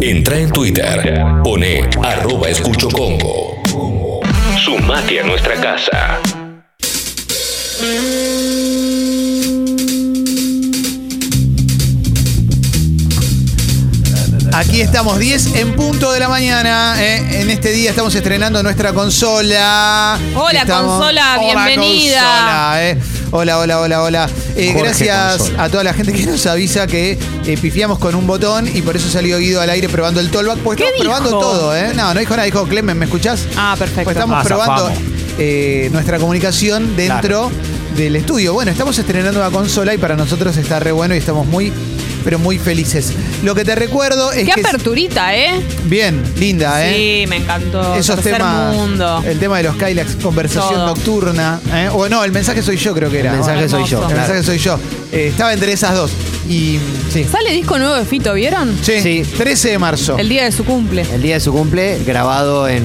Entra en Twitter, pone arroba escucho Congo. Sumate a nuestra casa. Aquí estamos, 10 en punto de la mañana. eh. En este día estamos estrenando nuestra consola. Hola, Estamos- consola, Hola, bienvenida. consola, eh. Hola, hola, hola, hola. Eh, gracias Consola. a toda la gente que nos avisa que eh, pifiamos con un botón y por eso salió Guido al aire probando el tollback. Pues ¿Qué estamos probando todo, ¿eh? No, no dijo nada, dijo Clemen, ¿me escuchás? Ah, perfecto. Pues estamos Ah, probando eh, nuestra comunicación dentro del estudio. Bueno, estamos estrenando una consola y para nosotros está re bueno y estamos muy, pero muy felices. Lo que te recuerdo es Qué que... aperturita, ¿eh? Bien, linda, ¿eh? Sí, me encantó. Esos Tercer temas, mundo. el tema de los Kylax, conversación Todo. nocturna, ¿eh? o no, el mensaje soy yo creo que era. El mensaje soy yo. El claro. mensaje soy yo. Eh, estaba entre esas dos. Y sí. ¿Sale disco nuevo de Fito, vieron? Sí, Sí. 13 de marzo. El día de su cumple. El día de su cumple, grabado en,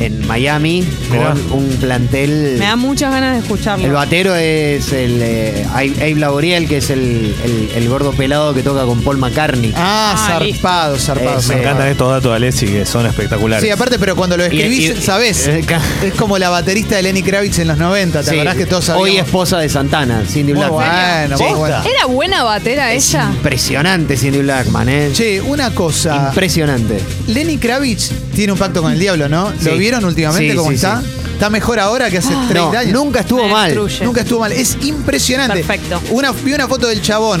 en Miami Mirá. con un plantel. Me da muchas ganas de escucharlo. El batero es el eh, Abe Laboriel, que es el, el- el gordo pelado que toca con Paul McCartney. Ah, Ah, listo. zarpado, zarpado. Me encantan estos datos de Alessi que son espectaculares. Sí, aparte, pero cuando lo escribís, y- sabés. eh, Es como la baterista de Lenny Kravitz en los 90, ¿te Sí. acordás que todos sabíamos? Hoy esposa de Santana, Cindy Blackman. bueno, muy bueno. ¿Era buena batera ella? Impresionante Cindy Blackman, ¿eh? Che, una cosa. Impresionante. Lenny Kravitz tiene un pacto con el diablo, ¿no? ¿Lo Sí. Vieron últimamente Sí, cómo sí, está? sí. Está mejor ahora que hace 30 No, años. nunca estuvo Me mal. destruye. Nunca estuvo mal. Es impresionante. Perfecto. Una, vi una foto del chabón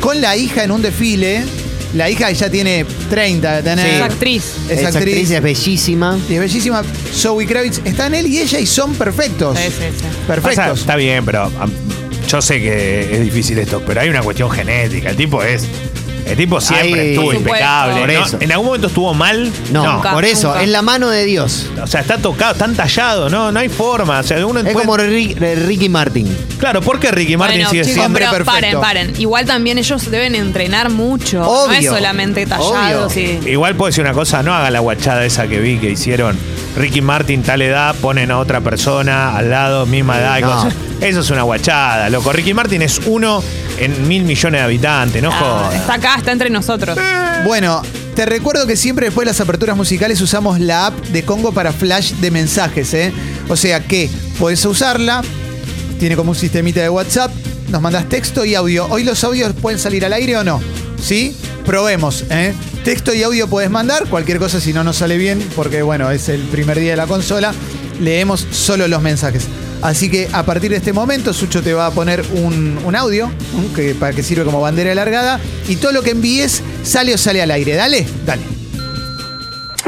con la hija en un desfile. La hija ya tiene 30 de tener. Es actriz. Es Esa actriz. actriz es bellísima. Y es bellísima. Zoe Kravitz. Están él y ella y son perfectos. Sí, sí, sí. Pasa- Perfectos. está bien, pero am, yo sé que es difícil esto, pero hay una cuestión genética. El tipo es. El tipo siempre estuvo Por supuesto. impecable. Por ¿no? eso. En algún momento estuvo mal. No, Nunca, por eso, nunca. es la mano de Dios. O sea, está tocado, está tallado, ¿no? No hay forma. O sea, uno Es puede- como Ri- eh, Ricky Martin. Claro, ¿por qué Ricky Martin bueno, sigue chicos, siendo? Hombre pero perfecto. paren, paren. Igual también ellos deben entrenar mucho. No es Obvio. solamente tallados Obvio. y... Igual puedo decir una cosa, no hagan la guachada esa que vi que hicieron. Ricky Martin, tal edad, ponen a otra persona al lado, misma edad y No. cosas. Eso es una guachada, loco. Ricky Martin es uno en mil millones de habitantes, no Ah, jodas. está acá, está entre nosotros. Bueno, te recuerdo que siempre después de las aperturas musicales usamos la app de Congo para flash de mensajes, ¿eh? O sea que podés usarla, tiene como un sistemita de WhatsApp, nos mandás texto y audio. Hoy los audios pueden salir al aire o no, ¿sí? Probemos, ¿eh? Texto y audio puedes mandar, cualquier cosa si no nos sale bien, porque bueno, es el primer día de la consola, leemos solo los mensajes. Así que a partir de este momento, Sucho te va a poner un, un audio que, para que sirve como bandera alargada y todo lo que envíes sale o sale al aire. Dale, dale.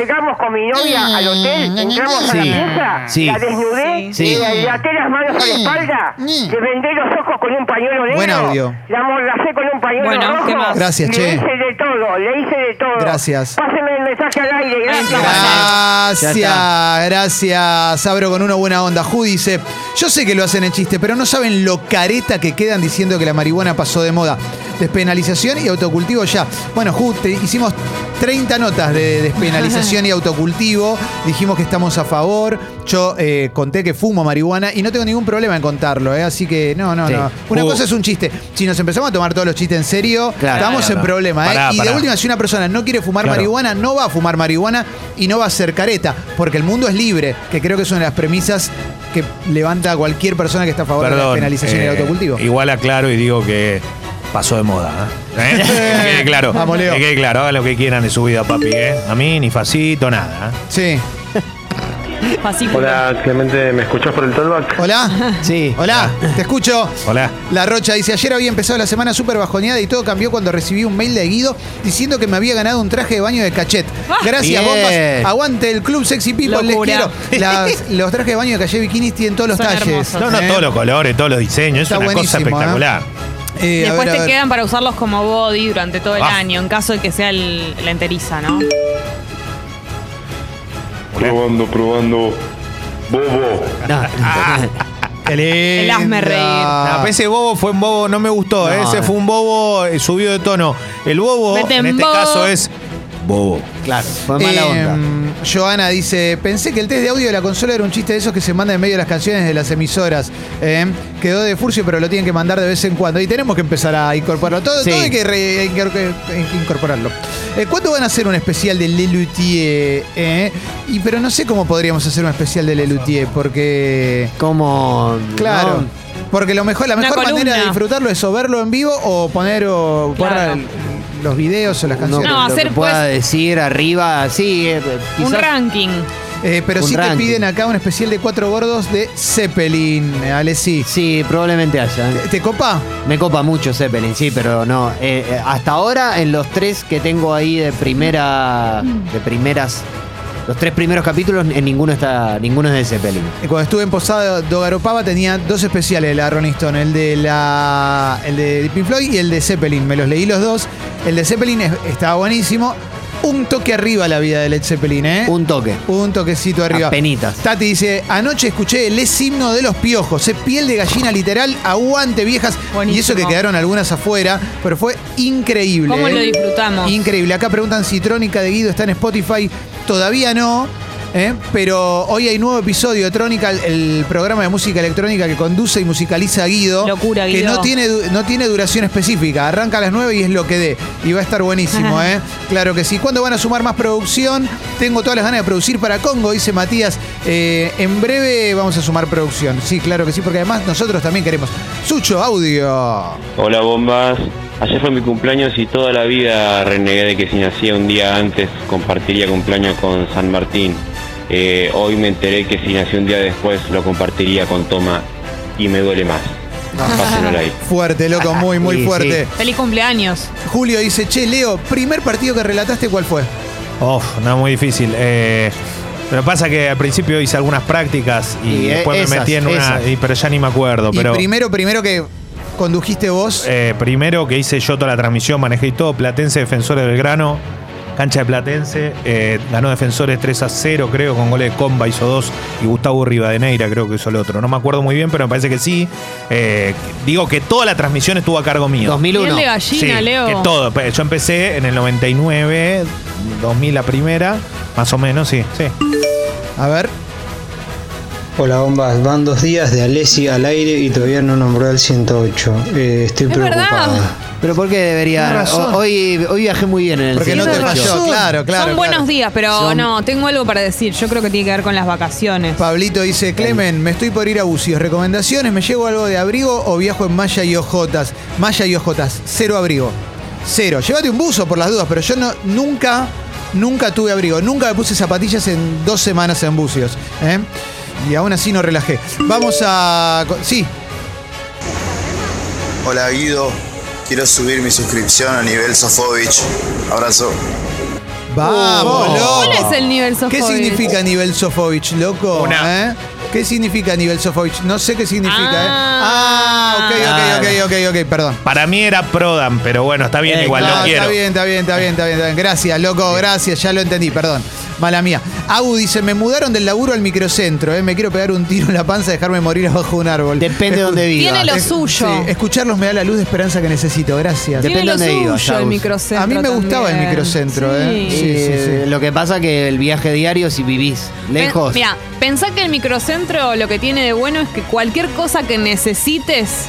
Llegamos con mi novia al hotel, entramos a la pieza, sí. la desnudé, Sí. y le até las manos a la espalda, le vendé los ojos con un pañuelo negro, Buen audio. la amordacé con un pañuelo Bueno, rojo, ¿qué más? Gracias, le che. hice de todo, le hice de todo. Gracias. Páseme el mensaje al aire, gracias. Ya Gracias, gracias. Abro con una buena onda. Ju dice, yo sé que lo hacen en chiste, pero no saben lo careta que quedan diciendo que la marihuana pasó de moda. Despenalización y autocultivo ya. Bueno, Ju, te hicimos 30 notas de despenalización y autocultivo. Dijimos que estamos a favor. Yo eh, conté que fumo marihuana y no tengo ningún problema en contarlo, ¿eh? así que no, no, Sí. no. Una cosa es un chiste. Si nos empezamos a tomar todos los chistes en serio, Claro. estamos en problema. ¿eh? Pará, y de última, si una persona no quiere fumar Claro. marihuana, no va a fumar marihuana y no va a ser careta, porque el mundo es libre, que creo que es una de las premisas que levanta cualquier persona que está a favor de la penalización y eh, el autocultivo. Igual aclaro y digo que pasó de moda. ¿eh? ¿Eh? que quede claro. Vamos, Leo. Que quede claro, hagan lo que quieran de su vida, papi. ¿eh? A mí ni facito, nada. ¿eh? Sí. Fascículo. Hola Clemente, ¿me escuchás por el talkback? Hola. Sí. Hola, te escucho. Hola. La Rocha dice, ayer había empezado la semana súper bajoneada y todo cambió cuando recibí un mail de Guido diciendo que me había ganado un traje de baño de cachet. Gracias, Bien. bombas. Aguante el Club Sexy People, Locura. les quiero. Las- los trajes de baño de Calle Bikinis tienen todos los Son talles. hermosos. No, no, ¿eh? todos los colores, todos los diseños. Está es una cosa buenísimo, ¿eh? espectacular. Eh, a Después a te ver. quedan para usarlos como body durante todo el Ah. año, en caso de que sea el- la enteriza, ¿no? Probando, probando. Bobo. No. Qué linda. El hazme reír. No, pero ese bobo fue un bobo, no me gustó. No, ese no. fue un bobo eh, subido de tono. El bobo, Vete en en este bobo. caso, es bobo. Claro, fue mala onda. Em, Joana dice, pensé que el test de audio de la consola era un chiste de esos que se manda en medio de las canciones de las emisoras. Em, quedó de furcio, pero lo tienen que mandar de vez en cuando. Y tenemos que empezar a incorporarlo. Todo, Sí. todo hay, que re- hay que- hay que incorporarlo. Eh, ¿Cuándo van a hacer un especial de Lelutier? eh? Y pero no sé cómo podríamos hacer un especial de Lelutier, porque... Como. Claro. ¿no? Porque lo mejor, la mejor manera de disfrutarlo es o verlo en vivo o poner o Claro. guardar los videos o las canciones. No, hacer, que pueda pues, decir arriba, sí. eh, un quizás- ranking. Eh, pero Un sí te ranking. piden acá un especial de cuatro gordos de Zeppelin, eh, Alessi. Sí, probablemente haya. ¿Te, te copa? Me copa mucho Zeppelin, sí, pero no. eh, eh, hasta ahora, en los tres que tengo ahí de primera. de primeras. Los tres primeros capítulos, en ninguno está. ninguno es de Zeppelin. Cuando estuve en Posada de Garopaba tenía dos especiales la Rolling Stone, el de la el de Pink Floyd y el de Zeppelin. Me los leí los dos. El de Zeppelin es- estaba buenísimo. Un toque arriba la vida de Led Zeppelin, ¿eh? Un toque. Un toquecito arriba. Apenitas. Tati dice, anoche escuché el es himno de los piojos, es piel de gallina literal, aguante viejas. Buenísimo. Y eso que quedaron algunas afuera, pero fue increíble. ¿Cómo ¿eh? lo disfrutamos? Increíble. Acá preguntan si Trónica de Guido está en Spotify. Todavía no. ¿Eh? Pero hoy hay nuevo episodio de Trónica, el, programa de música electrónica que conduce y musicaliza Guido. Locura, Que Guido. no tiene, no tiene duración específica. Arranca a las 9 y es lo que dé. Y va a estar buenísimo, ¿eh? Claro que sí. ¿Cuándo van a sumar más producción? Tengo todas las ganas de producir para Congo, dice Matías. Eh, en breve vamos a sumar producción. Sí, claro que sí, porque además nosotros también queremos. Sucho, audio. Hola bombas. Ayer fue mi cumpleaños y toda la vida renegué de que si nacía un día antes compartiría cumpleaños con San Martín. Eh, hoy me enteré que si nací un día después lo compartiría con Toma y me duele más. Pásenlo ahí. Fuerte, loco, muy, muy Sí, fuerte. Feliz cumpleaños. Julio dice, che, Leo, primer partido que relataste, ¿cuál fue? Uf, no, muy difícil. Eh, pero pasa que al principio hice algunas prácticas y, Y, eh, después esas, me metí en una. esas. y- pero ya ni me acuerdo. y Pero primero, primero que condujiste vos. eh, primero que hice yo toda la transmisión, manejé todo. Platense, Defensores del Grano. Cancha de Platense. eh, ganó Defensores 3 a 0, creo, con goles de Comba, hizo dos. Y Gustavo Rivadeneira, creo que hizo el otro. No me acuerdo muy bien, pero me parece que sí. Eh, digo que toda la transmisión estuvo a cargo mío. 2001. Piel de gallina, Sí, Leo. que todo. Yo empecé en el 99, 2000 la primera, más o menos, sí, sí. A ver. Hola bombas, van dos días de Alessi al aire y todavía no nombró al 108. Eh, estoy Es preocupada. verdad. Pero ¿por qué debería? Hoy, hoy viajé muy bien en el Porque no te Tienes falló, razón. claro, claro. Son buenos claro. días, pero Son- no, tengo algo para decir. Yo creo que tiene que ver con las vacaciones. Pablito dice, Clemen, me estoy por ir a Bucios. ¿Recomendaciones? ¿Me llevo algo de abrigo o viajo en Maya y Ojotas? Maya y Ojotas, cero abrigo. Cero. Llévate un buzo por las dudas, pero yo no, nunca, nunca tuve abrigo. Nunca me puse zapatillas en dos semanas en Bucios. ¿eh? Y aún así no relajé. Vamos a... Sí, Hola Guido, quiero subir mi suscripción a nivel Sofovich. Abrazo. vamos, loco. ¿Cuál es el nivel ¿Qué Sofovich? significa nivel Sofovich, loco? Una- ¿Eh? ¿Qué significa nivel Sofovich? No sé qué significa, ¿eh? Ah. Ah, ok, ok, ok, ok, ok, perdón. Para mí era Prodan, pero bueno, está bien, Eh, igual No, lo quiero. Está bien, está bien, está bien, está bien, está bien. Gracias, loco, gracias, ya lo entendí, perdón. Mala mía. Agu dice, me mudaron del laburo al microcentro, ¿eh? me quiero pegar un tiro en la panza y dejarme morir abajo de un árbol. Depende de dónde viva. Tiene lo suyo. sí, escucharlos me da la luz de esperanza que necesito, gracias. Depende lo dónde el microcentro. A mí me gustaba el microcentro, ¿eh? Sí. Sí, sí, Eh, sí. Lo que pasa que el viaje diario, si vivís lejos. Mira, pensá que el microcentro lo que tiene de bueno es que cualquier cosa que necesites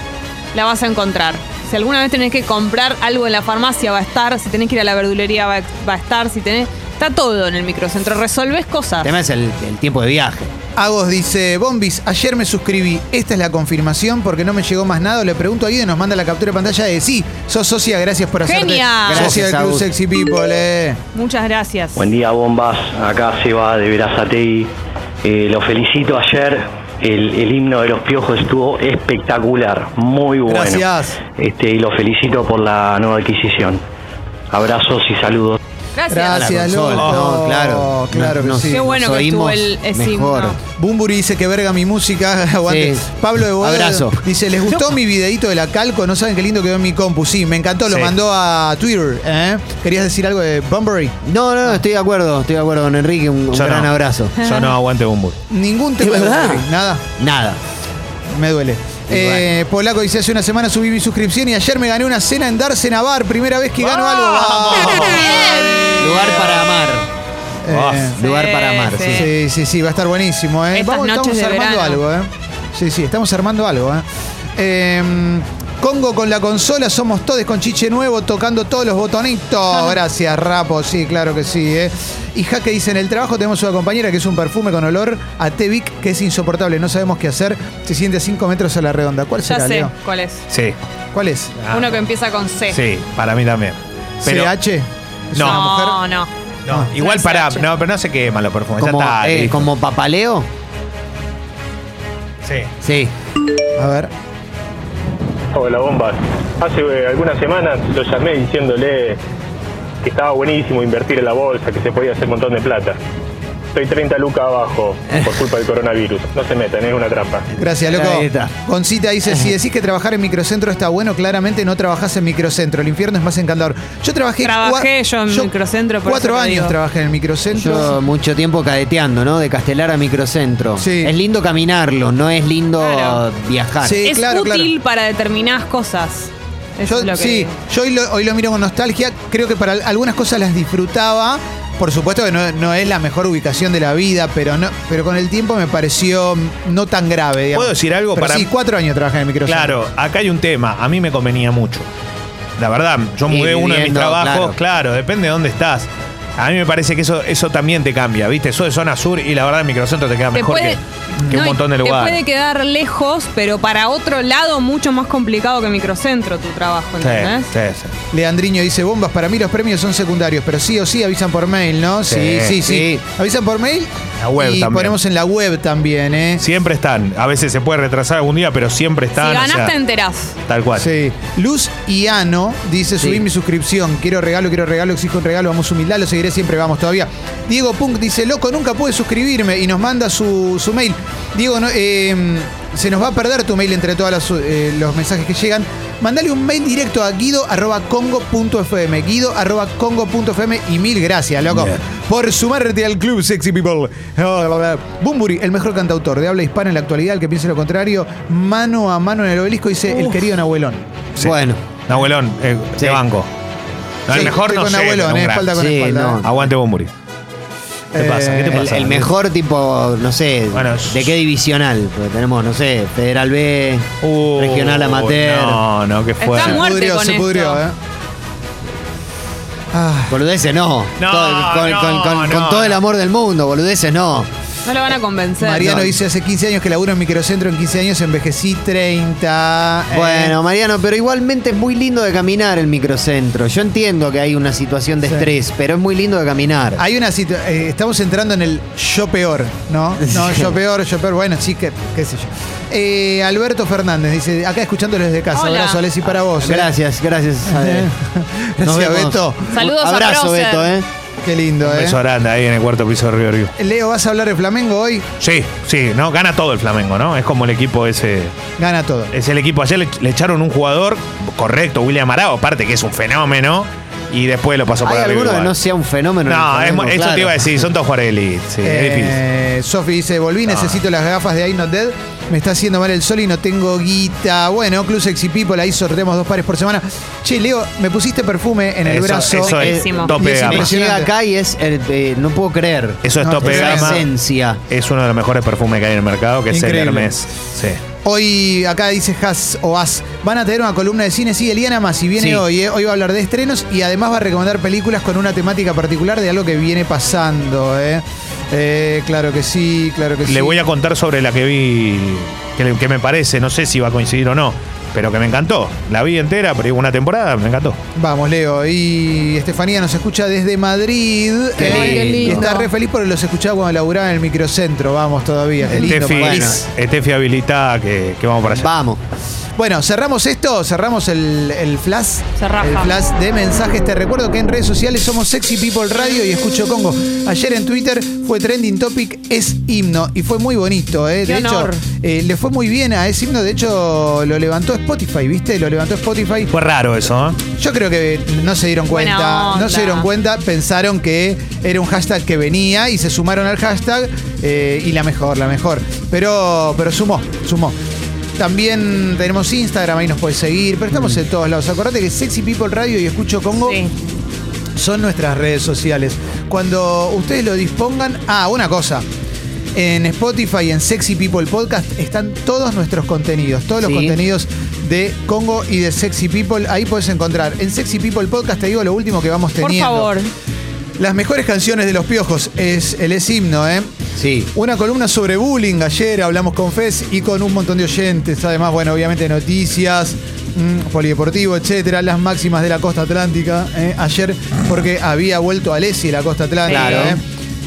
la vas a encontrar. Si alguna vez tenés que comprar algo en la farmacia va a estar, si tenés que ir a la verdulería va a estar, si tenés... Está todo en el microcentro, resolves cosas. el tema es el, el tiempo de viaje. Agos dice, Bombis, ayer me suscribí. Esta es la confirmación porque no me llegó más nada. Le pregunto a Guido y nos manda la captura de pantalla de sí. Sos socia, gracias por hacerte. Socia Gracias, Club Agus. Sexy People, eh. Muchas gracias. Buen día, bombas. Acá Seba de Verazategui. Eh, lo felicito ayer. El, el himno de los piojos estuvo espectacular, muy bueno. Gracias. Este, y lo felicito por la nueva adquisición. Abrazos y saludos. Gracias. Gracias, no, claro. Claro que No- sí. Qué bueno que estuvo el mejor. Bumburi dice que verga mi música. Aguante. Sí. Pablo de Boedo Abrazo. dice, ¿les gustó mi videito de la calco? No saben qué lindo quedó en mi compu. Sí, me encantó. Lo Sí. mandó a Twitter. ¿eh? ¿Querías decir algo de Bunbury? No, no, estoy de acuerdo, estoy de acuerdo con Enrique, un, un Yo gran no. abrazo. Yo no aguante Bumbur. Ningún tema de? Bunbury. Nada. Nada. Me duele. Eh, Polaco dice, hace una semana subí mi suscripción y ayer me gané una cena en Darse Navar. Primera vez que gano algo. ¡Vamos! Lugar para amar. Lugar Sí, para amar, sí. sí. Sí, sí, sí, va a estar buenísimo. ¿eh? Estas Vamos, noches estamos de armando verano. algo, ¿eh? Sí, sí, estamos armando algo, ¿eh? Em, Congo con la consola, somos todos con chiche nuevo, tocando todos los botonitos. Gracias, Rapo, sí, claro que sí, ¿eh? Y Jaque dice, en el trabajo tenemos una compañera que es un perfume con olor a Tevic que es insoportable, no sabemos qué hacer, se siente a 5 metros a la redonda. ¿Cuál Ya será, sé Leo? cuál es. Sí, ¿Cuál es? Ah. Uno que empieza con C. sí, para mí también. Pero, ¿CH? ¿Es No. una mujer? No, no. no, Ah. igual No es para, H. no, pero no se queman los perfumes. Como, ya está, eh, listo. como papaleo. Sí. Sí. A ver. Hola, bombas. Hace eh, algunas semanas lo llamé diciéndole que estaba buenísimo invertir en la bolsa, que se podía hacer un montón de plata. Estoy 30 lucas abajo por culpa del coronavirus. No se metan, es una trampa. Gracias, loco. Ahí está. Concita dice, si decís que trabajar en microcentro está bueno, claramente no trabajás en microcentro. El infierno es más encantador. Yo trabajé... Trabajé yo en microcentro, por Cuatro años digo. trabajé en el microcentro. Yo mucho tiempo cadeteando, ¿no? De Castelar a Microcentro. Sí. Es lindo caminarlo, no es lindo Claro. viajar. Sí. es claro, útil para determinadas cosas. Eso Yo, es lo que sí, digo. yo hoy lo, hoy lo miro con nostalgia. Creo que para al- algunas cosas las disfrutaba. Por supuesto que no, no es la mejor ubicación de la vida, pero no, pero con el tiempo me pareció no tan grave. digamos. ¿Puedo decir algo? Pero Para- sí, cuatro años trabajé en el microcentro. Claro, acá hay un tema. A mí me convenía mucho. La verdad, yo mudé uno de mis trabajos. claro. Claro. depende de dónde estás. A mí me parece que eso, eso también te cambia, ¿viste? Eso de zona sur y la verdad el microcentro te queda Te mejor puede, que, que no, un montón de te lugares. puede quedar lejos, pero para otro lado mucho más complicado que microcentro tu trabajo, ¿entendés? sí, sí. Leandriño dice, bombas, para mí los premios son secundarios, pero sí o sí avisan por mail, ¿no? Sí, sí, Sí, sí. sí. Avisan por mail La web y también. ponemos en la web también, ¿eh? Siempre están. A veces se puede retrasar algún día, pero siempre Si están. o ganaste, sea, te enterás. tal cual. Sí. Luz y Ano dice, subí Sí. mi suscripción, quiero regalo, quiero regalo, exijo un regalo, vamos humildad, lo seguiré siempre, vamos todavía. Diego Punk dice, loco, nunca pude suscribirme y nos manda su, su mail. Diego, no, eh, se nos va a perder tu mail entre todos los, eh, los mensajes que llegan. Mandale un mail directo a guido.congo.fm, guido.congo.fm y mil gracias, loco, por sumarte al club Sexy People. Bumburi, el mejor cantautor de habla hispana en la actualidad, el que piense lo contrario, mano a mano en el obelisco, dice el querido Nahuelón. Sí. Bueno, Nahuelón, eh, Sí. de banco. No, Sí, el mejor no con sé. Nahuelón, pero un eh, gran. espalda con Sí, espalda. no. eh. Aguante Bumburi. ¿Qué Eh, pasa? ¿Qué te el, pasa? el mejor tipo, no sé, Bueno, ¿de qué divisional? Porque tenemos, no sé, Federal B, Uh, Regional Amateur. No, no, que Está fue. Se muerte pudrió, con se esto. pudrió, ¿eh? Ah, Boludeces no. No, Todo- con, no, con- con- no. con todo el amor del mundo, boludeces no. No lo van a convencer. Mariano no. dice hace 15 años que laburo en microcentro, en 15 años envejecí 30. eh. Bueno, Mariano, pero igualmente es muy lindo de caminar el microcentro. Yo entiendo que hay una situación de Sí. estrés, pero es muy lindo de caminar. Hay una situación, estamos entrando en el yo peor, ¿no? No, yo peor, yo peor, bueno, sí, que, qué sé yo. Eh, Alberto Fernández dice, acá escuchándoles desde casa, Hola. abrazo Alessi para vos. ¿eh? Gracias, gracias. eh. Nos Gracias, vemos. Beto. Saludos a Abrazo. Beto, ¿eh? Qué lindo, Un ¿eh? beso grande ahí en el cuarto piso de Río Río. Leo, ¿vas a hablar de Flamengo hoy? Sí, sí, no, gana todo el Flamengo, ¿no? Es como el equipo ese. Gana todo. Es el equipo. Ayer le, le echaron un jugador correcto, William Arao, aparte que es un fenómeno, y después lo pasó por ¿Hay arriba alguno que igual. no sea un fenómeno? No, es eso te iba a decir, son todos elite, sí, es difícil. Eh, Sofi dice, volví, No. necesito las gafas de I'm Not Dead. Me está haciendo mal el sol y no tengo guita. Bueno, Club Sexy People, ahí sorteamos dos pares por semana. Che, Leo, me pusiste perfume en el Eso- brazo. eso es Buenísimo. tope Y de gama. Me llega Impresionante. acá y es, el- eh, no puedo creer. Eso es No, tope de es la gama. esencia. Es uno de los mejores perfumes que hay en el mercado, que es Increíble. el Hermes. Sí. Hoy, acá dice Has o As, van a tener una columna de cine. Sí, Eliana Masi viene Sí. hoy. eh. Hoy va a hablar de estrenos y además va a recomendar películas con una temática particular de algo que viene pasando. Eh. Eh, claro que sí, claro que sí. Le voy a contar sobre la que vi, que, le- que me parece, no sé si va a coincidir o no, pero que me encantó. La vi entera, pero una temporada, me encantó. Vamos, Leo. Y Estefanía nos escucha desde Madrid. Qué eh, lindo. Y está re feliz porque los escuchaba cuando laburaba en el microcentro. Vamos todavía. Qué lindo, Estefi, país. Estefi habilita que, que vamos para allá. Vamos. Bueno, cerramos esto, cerramos el, el flash. El flash de mensajes. Te recuerdo que en redes sociales somos Sexy People Radio y Escucho Congo. Ayer en Twitter fue trending topic Es Himno y fue muy bonito. ¿eh? Qué De hecho, eh, le fue muy bien a Es Himno. De hecho, lo levantó Spotify, ¿viste? Lo levantó Spotify. Fue raro eso, ¿eh? Yo creo que no se dieron cuenta. No se dieron cuenta, pensaron que era un hashtag que venía y se sumaron al hashtag eh, y la mejor, la mejor. Pero, pero sumó, sumó. También tenemos Instagram, ahí nos puedes seguir, pero estamos en todos lados. Acordate que Sexy People Radio y Escucho Congo Sí. son nuestras redes sociales. Cuando ustedes lo dispongan, ah, una cosa. En Spotify y en Sexy People Podcast están todos nuestros contenidos, todos los Sí. contenidos de Congo y de Sexy People. Ahí puedes encontrar. En Sexy People Podcast te digo lo último que vamos Por teniendo. favor. Las mejores canciones de los piojos es el es himno, ¿eh? Sí. Una columna sobre bullying. Ayer hablamos con Fez y con un montón de oyentes. Además, bueno, obviamente noticias, mm, polideportivo, etcétera. Las máximas de la costa atlántica. ¿eh? Ayer, porque había vuelto a Lesi la costa atlántica. Claro. ¿eh?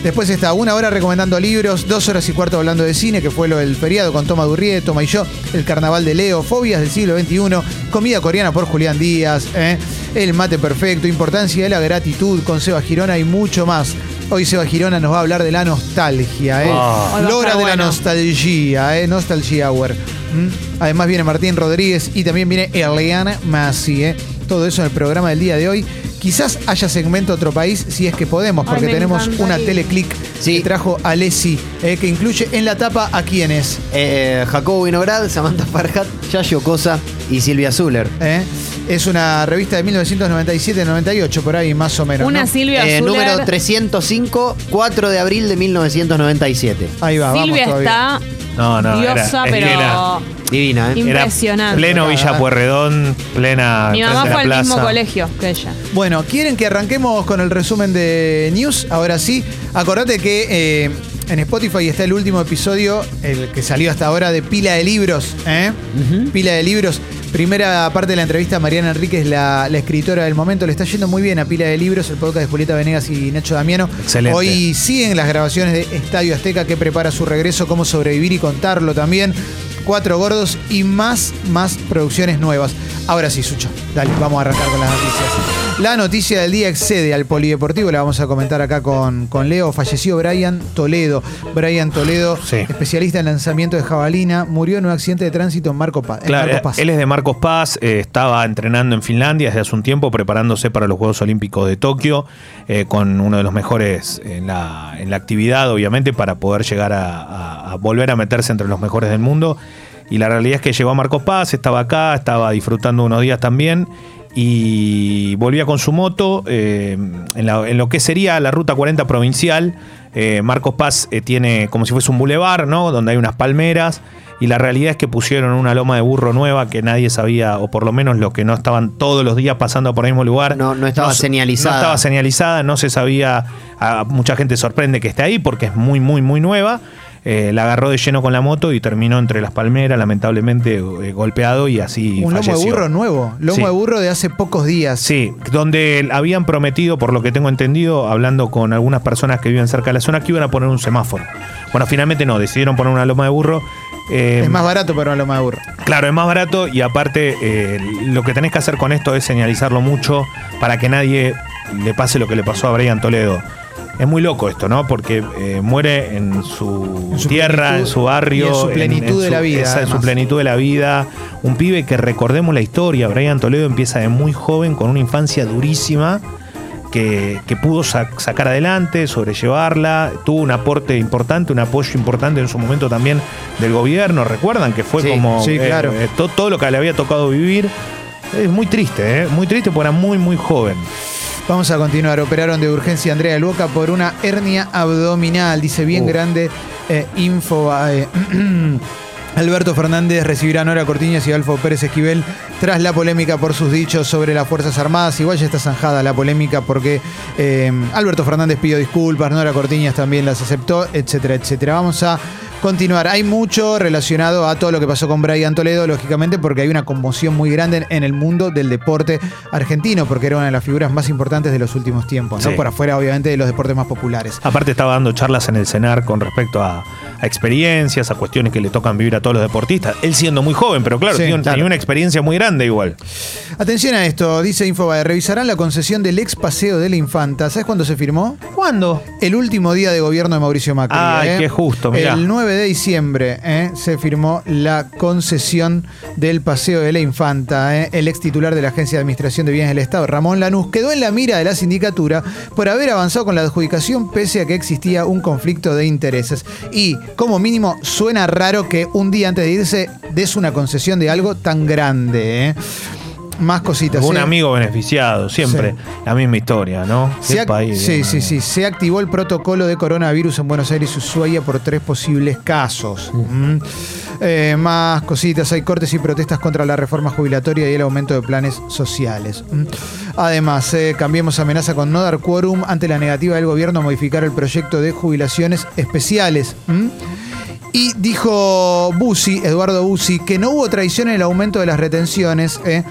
Después está una hora recomendando libros, dos horas y cuarto hablando de cine, que fue lo del feriado con Toma Durrié, Toma y yo, el carnaval de Leo, fobias del siglo XXI, comida coreana por Julián Díaz, ¿eh? El mate perfecto, importancia de la gratitud con Seba Girona y mucho más. Hoy Seba Girona nos va a hablar de la nostalgia, ¿eh? Ah. De la bueno. nostalgia, ¿eh? Nostalgia Hour. ¿Mm? Además viene Martín Rodríguez y también viene Eliana Massi, ¿eh? Todo eso en el programa del día de hoy. Quizás haya segmento Otro País si es que podemos, porque tenemos una teleclick Sí. que trajo Alessi, eh, que incluye en la tapa a quienes. Eh, Jacobo Vinograd, Samantha Farhat, Yayo Cosa y Silvia Zuller. ¿eh? Es una revista de 1997-98, por ahí más o menos. Una ¿no? Silvia Eh, Zuller. número 305, 4 de abril de 1997. Ahí va, Silvia vamos todavía. está No, no. era- diosa, es que pero era- Divina, ¿eh? era impresionante. pleno Villa Puerredón, plena. Mi frente mamá la fue al mismo plaza. colegio que ella. Bueno, ¿quieren que arranquemos con el resumen de News? Ahora sí, acordate que eh, en Spotify está el último episodio, el que salió hasta ahora, de Pila de Libros. ¿eh? Pila de Libros. Primera parte de la entrevista Mariana Enríquez, la, la escritora del momento. Le está yendo muy bien a Pila de Libros, el podcast de Julieta Venegas y Nacho Damiano. Excelente. Hoy siguen las grabaciones de Estadio Azteca que prepara su regreso, cómo sobrevivir y contarlo también. Cuatro gordos y más, más producciones nuevas. Ahora sí, Sucho. Dale, vamos a arrancar con las noticias. La noticia del día excede al polideportivo, la vamos a comentar acá con, con Leo. Falleció Brian Toledo. Brian Toledo, Sí. especialista en lanzamiento de jabalina, murió en un accidente de tránsito en Marco Paz. en Claro, Marcos Paz. él es de Marcos Paz, eh, estaba entrenando en Finlandia desde hace un tiempo, preparándose para los Juegos Olímpicos de Tokio, eh, con uno de los mejores en la, en la actividad, obviamente, para poder llegar a, a- a volver a meterse entre los mejores del mundo. Y la realidad es que llegó a Marcos Paz, estaba acá, estaba disfrutando unos días también. Y volvía con su moto eh, en, la- en lo que sería la ruta 40 provincial. Eh, Marcos Paz eh, tiene como si fuese un bulevar, ¿no? Donde hay unas palmeras. Y la realidad es que pusieron una loma de burro nueva que nadie sabía, o por lo menos los que no estaban todos los días pasando por el mismo lugar. No- no estaba se- señalizada. No estaba señalizada, no se sabía. A mucha gente sorprende que esté ahí porque es muy, muy, muy nueva. Eh, la agarró de lleno con la moto y terminó entre las palmeras, lamentablemente eh, golpeado y así. un lomo de burro nuevo. Lomo Sí. de burro de hace pocos días. Sí, donde habían prometido, por lo que tengo entendido, hablando con algunas personas que viven cerca de la zona, que iban a poner un semáforo. Bueno, finalmente no, decidieron poner una loma de burro. Eh, Es más barato para una loma de burro. Claro, es más barato y aparte lo que tenés que hacer con esto es señalizarlo mucho para que nadie le pase lo que le pasó a Brian Toledo. Es muy loco esto, ¿no? Porque eh, muere en su, En su tierra, plenitud en su barrio. y en su plenitud de la vida, esa, en su plenitud de la vida. Un pibe que recordemos la historia. Brian Toledo empieza de muy joven, con una infancia durísima. Que, que pudo sa- sacar adelante, sobrellevarla, tuvo un aporte importante, un apoyo importante en su momento también del gobierno. Recuerdan que fue Sí, como sí, eh, claro. eh, to- todo lo que le había tocado vivir. Es muy triste, ¿eh? muy triste porque era muy, muy joven. Vamos a continuar. Operaron de urgencia a Andrea Luoca por una hernia abdominal. Dice bien Uh. grande eh, info. eh, Alberto Fernández recibirá a Nora Cortiñas y Adolfo Pérez Esquivel tras la polémica por sus dichos sobre las Fuerzas Armadas. Igual ya está zanjada la polémica porque eh, Alberto Fernández pidió disculpas, Nora Cortiñas también las aceptó, etcétera, etcétera. Vamos a continuar. Hay mucho relacionado a todo lo que pasó con Brian Toledo, lógicamente, porque hay una conmoción muy grande en el mundo del deporte argentino, porque era una de las figuras más importantes de los últimos tiempos, ¿no? Sí. Por afuera, obviamente, de los deportes más populares. Aparte estaba dando charlas en el CENAR con respecto a, a experiencias, a cuestiones que le tocan vivir a todos los deportistas. Él siendo muy joven, pero claro, Sí, tenía, claro. tenía una experiencia muy grande igual. Atención a esto, dice Infobae, revisarán la concesión del ex paseo de la Infanta. ¿Sabes cuándo se firmó? ¿Cuándo? El último día de gobierno de Mauricio Macri. Ay, ¿eh? qué justo, mirá. El 9 de diciembre ¿eh? se firmó la concesión del paseo de la Infanta. ¿eh? El ex titular de la Agencia de Administración de Bienes del Estado, Ramón Lanús, quedó en la mira de la sindicatura por haber avanzado con la adjudicación pese a que existía un conflicto de intereses. Y, como mínimo, suena raro que un día antes de irse des una concesión de algo tan grande. ¿eh? Más cositas. Un amigo beneficiado, siempre la misma historia, ¿no? Se Qué ac- país, sí, sí, sí. Se activó el protocolo de coronavirus en Buenos Aires y Ushuaia por tres posibles casos. Eh, más cositas. Hay cortes y protestas contra la reforma jubilatoria y el aumento de planes sociales. Además, eh, cambiemos amenaza con no dar quórum ante la negativa del gobierno a modificar el proyecto de jubilaciones especiales. Mm. Y dijo Bussi, Eduardo Bussi, que no hubo traición en el aumento de las retenciones. eh.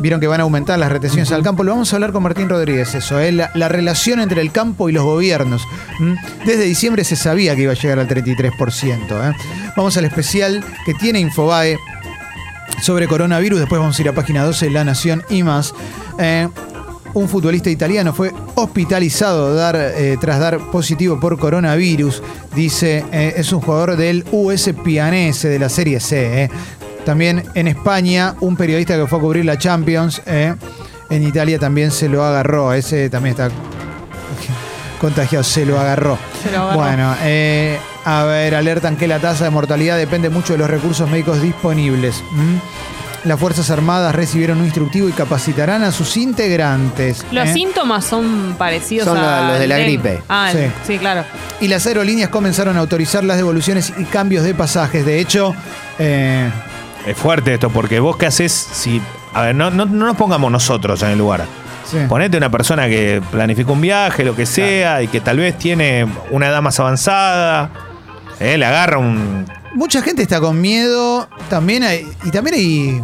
Vieron que van a aumentar las retenciones al campo. Lo vamos a hablar con Martín Rodríguez, eso, eh, la, la relación entre el campo y los gobiernos. ¿m? Desde diciembre se sabía que iba a llegar al 33%. eh. Vamos al especial que tiene Infobae sobre coronavirus. Después vamos a ir a página 12, La Nación y más. Eh, un futbolista italiano fue hospitalizado dar, tras dar positivo por coronavirus. Dice, es un jugador del US Pianese de la Serie C. eh. También en España, un periodista que fue a cubrir la Champions. eh, en Italia también se lo agarró. Ese también está contagiado, se lo agarró. Se lo agarró. Bueno, eh, a ver, alertan que la tasa de mortalidad depende mucho de los recursos médicos disponibles. Las Fuerzas Armadas recibieron un instructivo y capacitarán a sus integrantes. Los ¿eh? síntomas son parecidos Son a los de la dengue. gripe. Ah, Sí. sí. claro. Y las aerolíneas comenzaron a autorizar las devoluciones y cambios de pasajes. De hecho, eh, Es fuerte esto, porque vos qué haces si. A ver, no, no, no nos pongamos nosotros en el lugar. sí. Ponete una persona que planificó un viaje, lo que sea, y que tal vez tiene una edad más avanzada. eh, le agarra un. mucha gente está con miedo. También hay, y también hay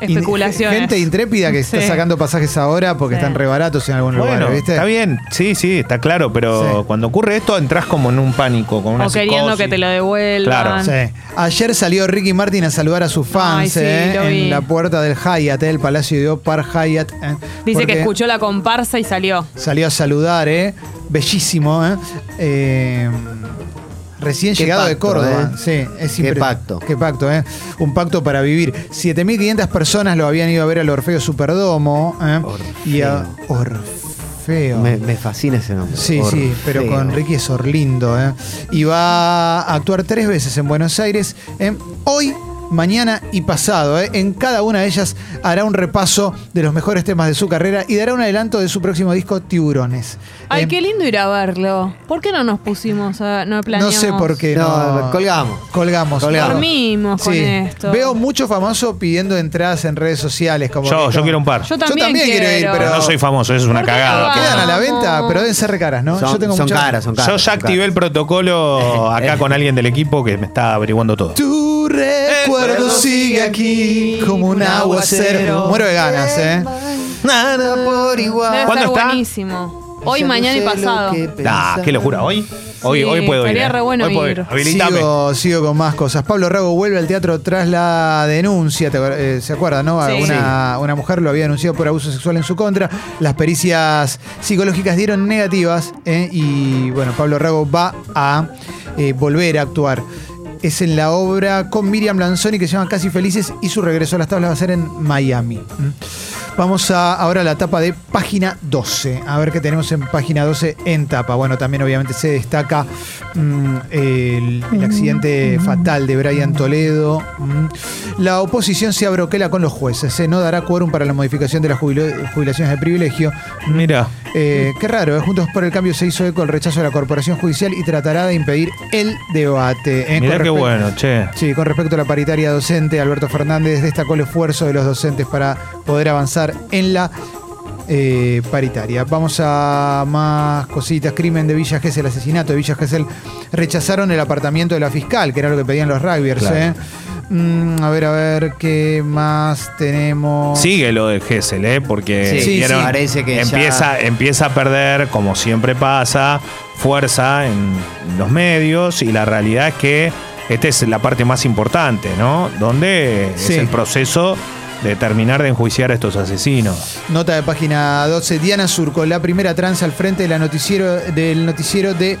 Especulaciones. gente intrépida que está sacando pasajes ahora porque Sí. están re baratos en algún Bueno, lugar, ¿viste? está bien, sí, sí, está claro, pero Sí. cuando ocurre esto entras como en un pánico, con una O queriendo psicosis. que te lo devuelvan. Claro. Sí. Ayer salió Ricky Martin a saludar a sus fans Ay, sí, eh, en la puerta del Hyatt, eh, el Palacio de Opar Hyatt. eh, Dice que escuchó la comparsa y salió. Salió a saludar, ¿eh? Bellísimo, ¿eh? Eh, Recién llegado de Córdoba. ¿eh? Sí, es Qué pacto. Qué pacto, ¿eh? Un pacto para vivir. 7.500 personas lo habían ido a ver al Orfeo Superdomo. ¿eh? Y a Orfeo. Me, me fascina ese nombre. Sí, sí, pero Orfeo. con Ricky es Orlindo. ¿eh? Y va a actuar tres veces en Buenos Aires. Hoy, mañana y pasado. ¿eh? En cada una de ellas hará un repaso de los mejores temas de su carrera y dará un adelanto de su próximo disco, Tiburones. Ay, ¿eh? qué lindo ir a verlo. ¿Por qué no nos pusimos a, no No planeamos? sé por qué No, no. colgamos. Colgamos. Colgamos. Dormimos con Sí. esto. Veo mucho famoso pidiendo entradas en redes sociales. Como Yo, yo quiero un par. Yo también, también quiero ir, Pero pero- no soy famoso, eso es una ¿Por qué no cagada. Quedan a la venta, pero deben ser re caras, ¿no? Son, yo tengo son caras, son caras. Yo ya activé el protocolo acá con alguien del equipo que me está averiguando todo. Tu recuerdo sigue aquí como un aguacero. Muero de ganas, ¿eh? Nada por igual. Debe ¿Cuándo estar está? buenísimo. Hoy, Ya no mañana y sé lo pasado. que Ah, qué locura. ¿Hoy? Hoy, Sí, hoy puedo ir. estaría eh. re bueno Hoy puedo ir. ir. Habilitame. Sigo, sigo con más cosas. Pablo Rago vuelve al teatro tras la denuncia. ¿te acuer- eh, ¿Se acuerdan, no? Sí. Una, una mujer lo había denunciado por abuso sexual en su contra. Las pericias psicológicas dieron negativas. ¿eh? Y bueno, Pablo Rago va a eh, volver a actuar. Es en la obra con Miriam Lanzoni que se llama Casi Felices y su regreso a las tablas va a ser en Miami. ¿m? Vamos a ahora a la tapa de página 12. A ver qué tenemos en página 12 en tapa. Bueno, también obviamente se destaca mm, el, el accidente fatal de Brian Toledo. Mm. La oposición se abroquela con los jueces. ¿eh? No dará quórum para la modificación de las jubilaciones de privilegio. Mira. Eh, qué raro, ¿eh? Juntos por el Cambio se hizo eco el rechazo de la corporación judicial y tratará de impedir el debate. ¿eh? Con qué bueno, che. Sí, con respecto a la paritaria docente, Alberto Fernández destacó el esfuerzo de los docentes para poder avanzar en la eh, paritaria. Vamos a más cositas. Crimen de Villa Gesell, asesinato de Villa Gesell. Rechazaron el apartamiento de la fiscal, que era lo que pedían los rugbyers. Claro. ¿eh? Mm, a ver, a ver, ¿qué más tenemos? Sigue lo de Gessel, ¿eh? Porque Sí, vieron, sí. Parece que empieza, empieza a perder, como siempre pasa, fuerza en los medios y la realidad es que esta es la parte más importante, ¿no? Donde Sí. es el proceso de terminar de enjuiciar a estos asesinos. Nota de página 12. Diana Surco, la primera trans al frente de la noticiero, del noticiero de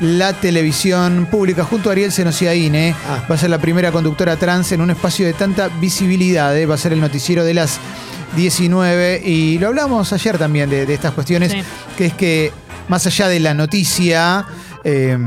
la televisión pública, junto a Ariel Senosiaín. ¿eh? Ah. Va a ser la primera conductora trans en un espacio de tanta visibilidad. ¿eh? Va a ser el noticiero de las 19. Y lo hablamos ayer también de, de estas cuestiones, Sí. que es que más allá de la noticia. eh,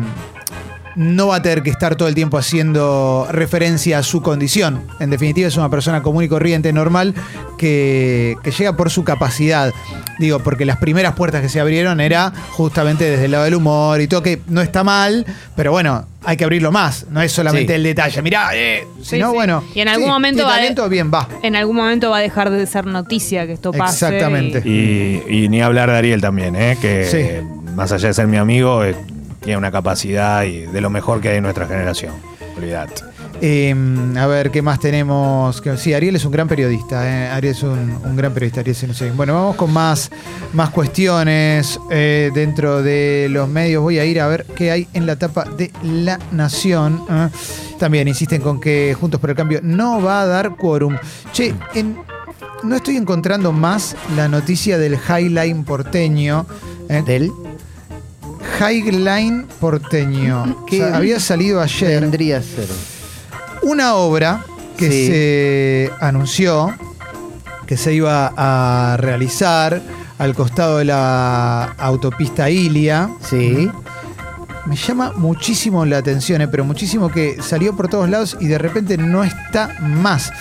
no va a tener que estar todo el tiempo haciendo referencia a su condición. En definitiva, es una persona común y corriente, normal, que, que llega por su capacidad. Digo, porque las primeras puertas que se abrieron era justamente desde el lado del humor y todo, que no está mal, pero bueno, hay que abrirlo más. No es solamente Sí. el detalle. Mirá, eh, Sí, sino sí. bueno. Y en algún sí, momento va a- talento, bien, va. En algún momento va a dejar de ser noticia que esto pase. Exactamente. Y, y ni hablar de Ariel también, ¿eh? que Sí. más allá de ser mi amigo, eh, tiene una capacidad y de lo mejor que hay en nuestra generación. Olvídate. Eh, a ver, ¿qué más tenemos? Que- Sí, Ariel es un gran periodista. eh. Ariel es un, un gran periodista. Ariel Senusei. Bueno, vamos con más, más cuestiones eh, dentro de los medios. Voy a ir a ver qué hay en la tapa de La Nación. ¿eh? También insisten con que Juntos por el Cambio no va a dar quórum. Che, en- no estoy encontrando más la noticia del Highline porteño. ¿eh? Del Highline porteño. ¿Qué O sea, había salido ayer vendría a ser? una obra que Sí. se anunció que se iba a realizar al costado de la autopista Ilia. Sí. Me llama muchísimo la atención, eh, pero muchísimo que salió por todos lados y de repente no está más.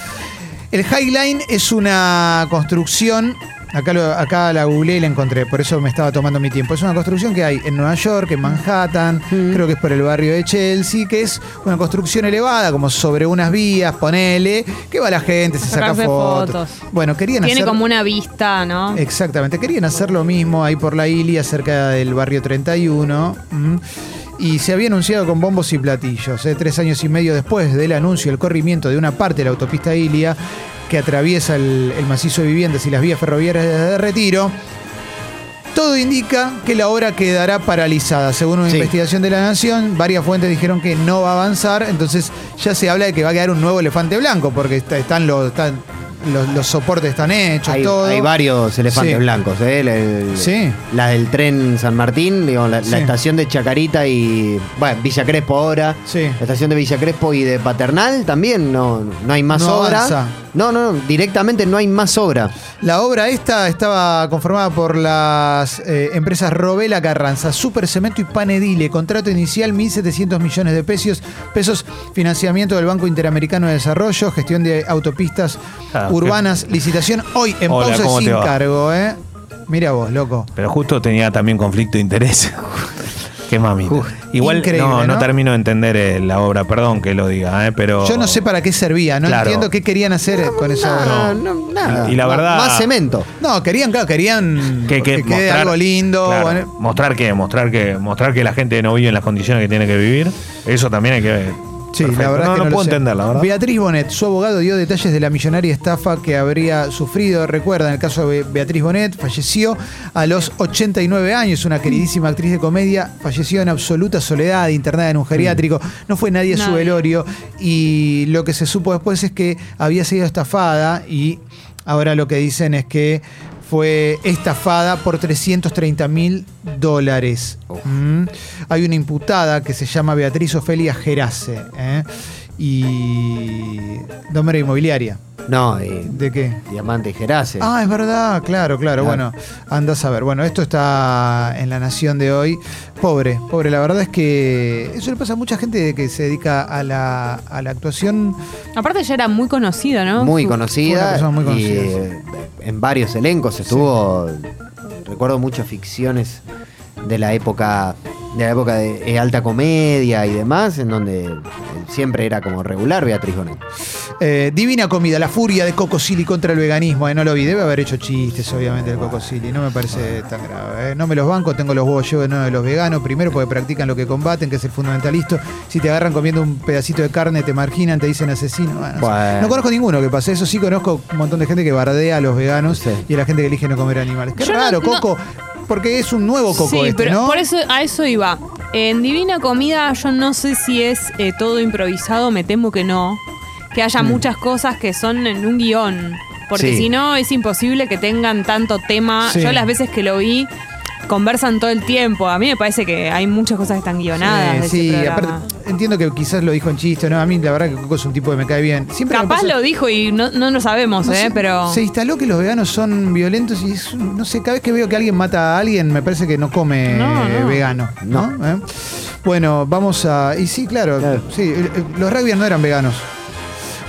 El Highline es una construcción, acá, lo- acá la googleé y la encontré, por eso me estaba tomando mi tiempo. Es una construcción que hay en Nueva York, en Manhattan, creo que es por el barrio de Chelsea, que es una construcción elevada, como sobre unas vías, ponele, que va la gente, se saca fotos. fotos. Bueno, querían Tiene hacer... como una vista, ¿no? Exactamente, querían hacer lo mismo ahí por la Ilia, cerca del barrio 31. mm, Y se había anunciado con bombos y platillos. eh, Tres años y medio después del anuncio del corrimiento de una parte de la autopista Ilia, que atraviesa el, el macizo de viviendas y las vías ferroviarias de retiro. Todo indica que la obra quedará paralizada. Según una Sí. investigación de la Nación, varias fuentes dijeron que no va a avanzar. Entonces ya se habla de que va a quedar un nuevo elefante blanco, porque está- están los, están, los, los soportes están hechos, Hay, todo. hay varios elefantes Sí. blancos, ¿eh? El- el- Sí. La del tren San Martín, digamos, la, la estación de Chacarita y. Bueno, Villa Crespo ahora. Sí. La estación de Villa Crespo y de Paternal también no, no hay más No obra. avanza. No, no, no, directamente no hay más obra. La obra esta estaba conformada por las eh, empresas Robela Carranza, Super Cemento y Panedile. Contrato inicial 1.700 millones de pesos, pesos. Financiamiento del Banco Interamericano de Desarrollo, gestión de autopistas Ah, urbanas, licitación hoy en Hola, pausa y ¿cómo sin cargo. ¿eh? Mira vos, loco. Pero justo tenía también conflicto de interés. Qué mamita. Uf, Igual no, no ¿no? termino de entender eh, la obra, perdón que lo diga, eh, pero. Yo no sé para qué servía, no Claro. entiendo qué querían hacer con esa obra. No, no, nada. Y- y la verdad- Más cemento. No, querían, claro, querían que, que que quede algo lindo. claro, bueno. mostrar que mostrar que mostrar que la gente no vive en las condiciones que tiene que vivir eso también hay que ver Sí, Perfecto. la verdad no, es que no no, lo puedo sé. entender la verdad Beatriz Bonet, su abogado dio detalles de la millonaria estafa que habría sufrido. Recuerdan el caso de Beatriz Bonet, falleció a los 89 años, una queridísima actriz de comedia, falleció en absoluta soledad, internada en un geriátrico. No fue nadie a su velorio y lo que se supo después es que había sido estafada y ahora lo que dicen es que fue estafada por 330 mil dólares. Mm. Hay una imputada que se llama Beatriz Ofelia Gerace ¿eh? Y nombre inmobiliaria. No, y ¿De qué? Diamante y Gerace. Ah, es verdad, claro, claro. Claro. Bueno, andás a ver. Bueno, esto está en la nación de hoy. Pobre, pobre. La verdad es que eso le pasa a mucha gente que se dedica a la, a la actuación. Aparte ya era muy conocido, ¿no? muy Su- fue una conocida. persona muy y conocida, eh, en varios elencos estuvo. Recuerdo muchas ficciones de la época. De la época de eh, alta comedia y demás, en donde eh, siempre era como regular Beatriz Bonet. Eh, divina comida, la furia de Coco Silly contra el veganismo. eh, no lo vi, debe haber hecho chistes, obviamente, el Coco Silly. No me parece tan grave. eh. No me los banco, tengo los huevos llenos de los veganos. Primero, porque practican lo que combaten, que es el fundamentalista. Si te agarran comiendo un pedacito de carne, te marginan, te dicen asesino. Bueno, no sé. Bueno. No conozco ninguno que pase eso. Sí conozco un montón de gente que bardea a los veganos Sí. y a la gente que elige no comer animales. Qué Yo raro, no- Coco. Porque es un nuevo Coco sí, este, pero ¿no? por eso a eso iba. En Divina Comida yo no sé si es eh, todo improvisado, me temo que no. Que haya muchas cosas que son en un guion. Porque Sí. si no es imposible que tengan tanto tema. Sí. Yo las veces que lo vi conversan todo el tiempo. A mí me parece que hay muchas cosas que están guionadas. de Sí, aparte, entiendo que quizás lo dijo en chiste, ¿no? A mí la verdad que Coco es un tipo que me cae bien. Siempre Capaz pasa- lo dijo y no, no lo sabemos, No ¿eh? sé, pero. Se instaló que los veganos son violentos y es- no sé, cada vez que veo que alguien mata a alguien me parece que no come No, no. vegano. ¿no? ¿Eh? Bueno, vamos a. Y sí, claro. Claro. Sí, los rugbyers no eran veganos.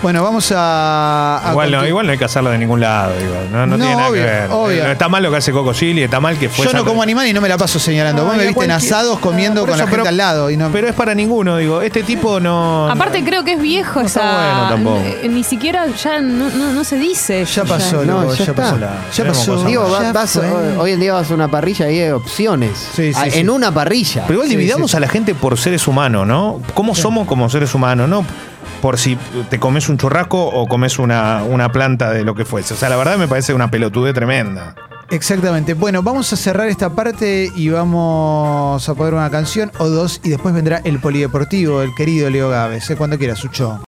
Bueno, vamos a. a Igual no, igual no hay que hacerlo de ningún lado. digo, No, no No, tiene nada obvio, que ver. obvio. No está mal lo que hace Coco Chili, está mal que fue. Yo no como animal y no me la paso señalando. Vos me a viste en asados comiendo con la eso, gente pero- al lado. Y no, Pero es para ninguno, digo. Este tipo no. Aparte creo que es viejo está esa. bueno tampoco. eh, Ni siquiera ya no, no- no se dice. ya pasó, ya ya, pasó. La- Ya pasó. Digo, va- vas- hoy en día vas a una parrilla y hay opciones. Sí, sí, Ah, sí. En una parrilla. Pero igual Sí, dividamos sí. a la gente por seres humanos, ¿no? ¿Cómo somos como seres humanos, no? Por si te comes un churrasco o comes una, una planta de lo que fuese. O sea, la verdad me parece una pelotude tremenda. Exactamente. Bueno, vamos a cerrar esta parte y vamos a poner una canción o dos y después vendrá el polideportivo, el querido Leo Gávez. ¿eh? Cuando quiera, Sucho.